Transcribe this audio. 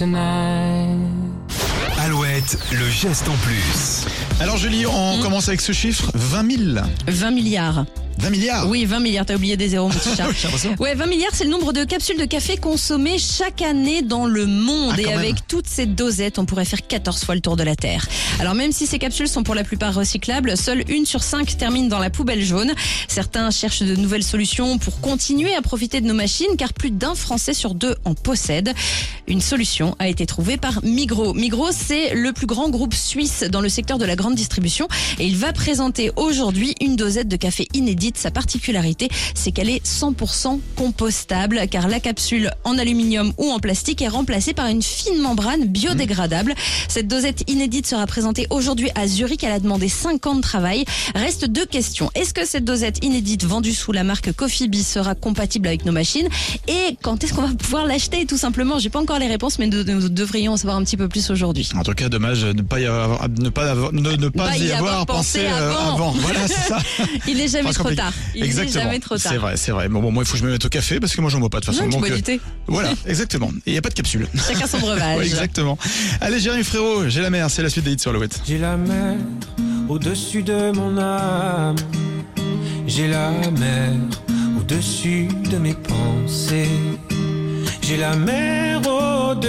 tonight. Alouette, le geste en plus. Alors Julie, on Mm. commence avec ce chiffre 20 000. 20 milliards. 20 milliards Oui, 20 milliards, t'as oublié des zéros, mon petit chat. Ouais, 20 milliards, c'est le nombre de capsules de café consommées chaque année dans le monde. Ah, Et avec même. toutes ces dosettes, on pourrait faire 14 fois le tour de la Terre. Alors même si ces capsules sont pour la plupart recyclables, seule une sur cinq termine dans la poubelle jaune. Certains cherchent de nouvelles solutions pour continuer à profiter de nos machines, car plus d'un Français sur deux en possède. Une solution a été trouvée par Migros. Migros, c'est le plus grand groupe suisse dans le secteur de la grande distribution et il va présenter aujourd'hui une dosette de café inédite. Sa particularité, c'est qu'elle est 100% compostable car la capsule en aluminium ou en plastique est remplacée par une fine membrane biodégradable. Cette dosette inédite sera présentée aujourd'hui à Zurich. Elle a demandé 5 ans de travail. Reste deux questions. Est-ce que cette dosette inédite vendue sous la marque Coffee Bee sera compatible avec nos machines? Et quand est-ce qu'on va pouvoir l'acheter tout simplement? J'ai pas encore les réponses, mais nous, nous devrions en savoir un petit peu plus aujourd'hui. En tout cas, dommage de ne pas y avoir, ne pas avoir, ne, ne pas Pas y, y avoir, avoir pensé euh, avant. Voilà, c'est ça. Il n'est jamais trop compliqué. Tard. Il jamais trop tard. C'est vrai, c'est vrai. Bon, bon, moi, il faut que je me mette au café parce que moi, j'en bois pas de toute façon. Non, tu donc, bois euh, du thé. Voilà, exactement. Et il n'y a pas de capsule. Chacun son breuvage. Ouais, exactement. Allez, Jérémy Frérot, j'ai la mer, c'est la suite des hits sur Alouette. J'ai la mer au-dessus de mon âme. J'ai la mer au-dessus de mes pensées. J'ai la mer au-dessus.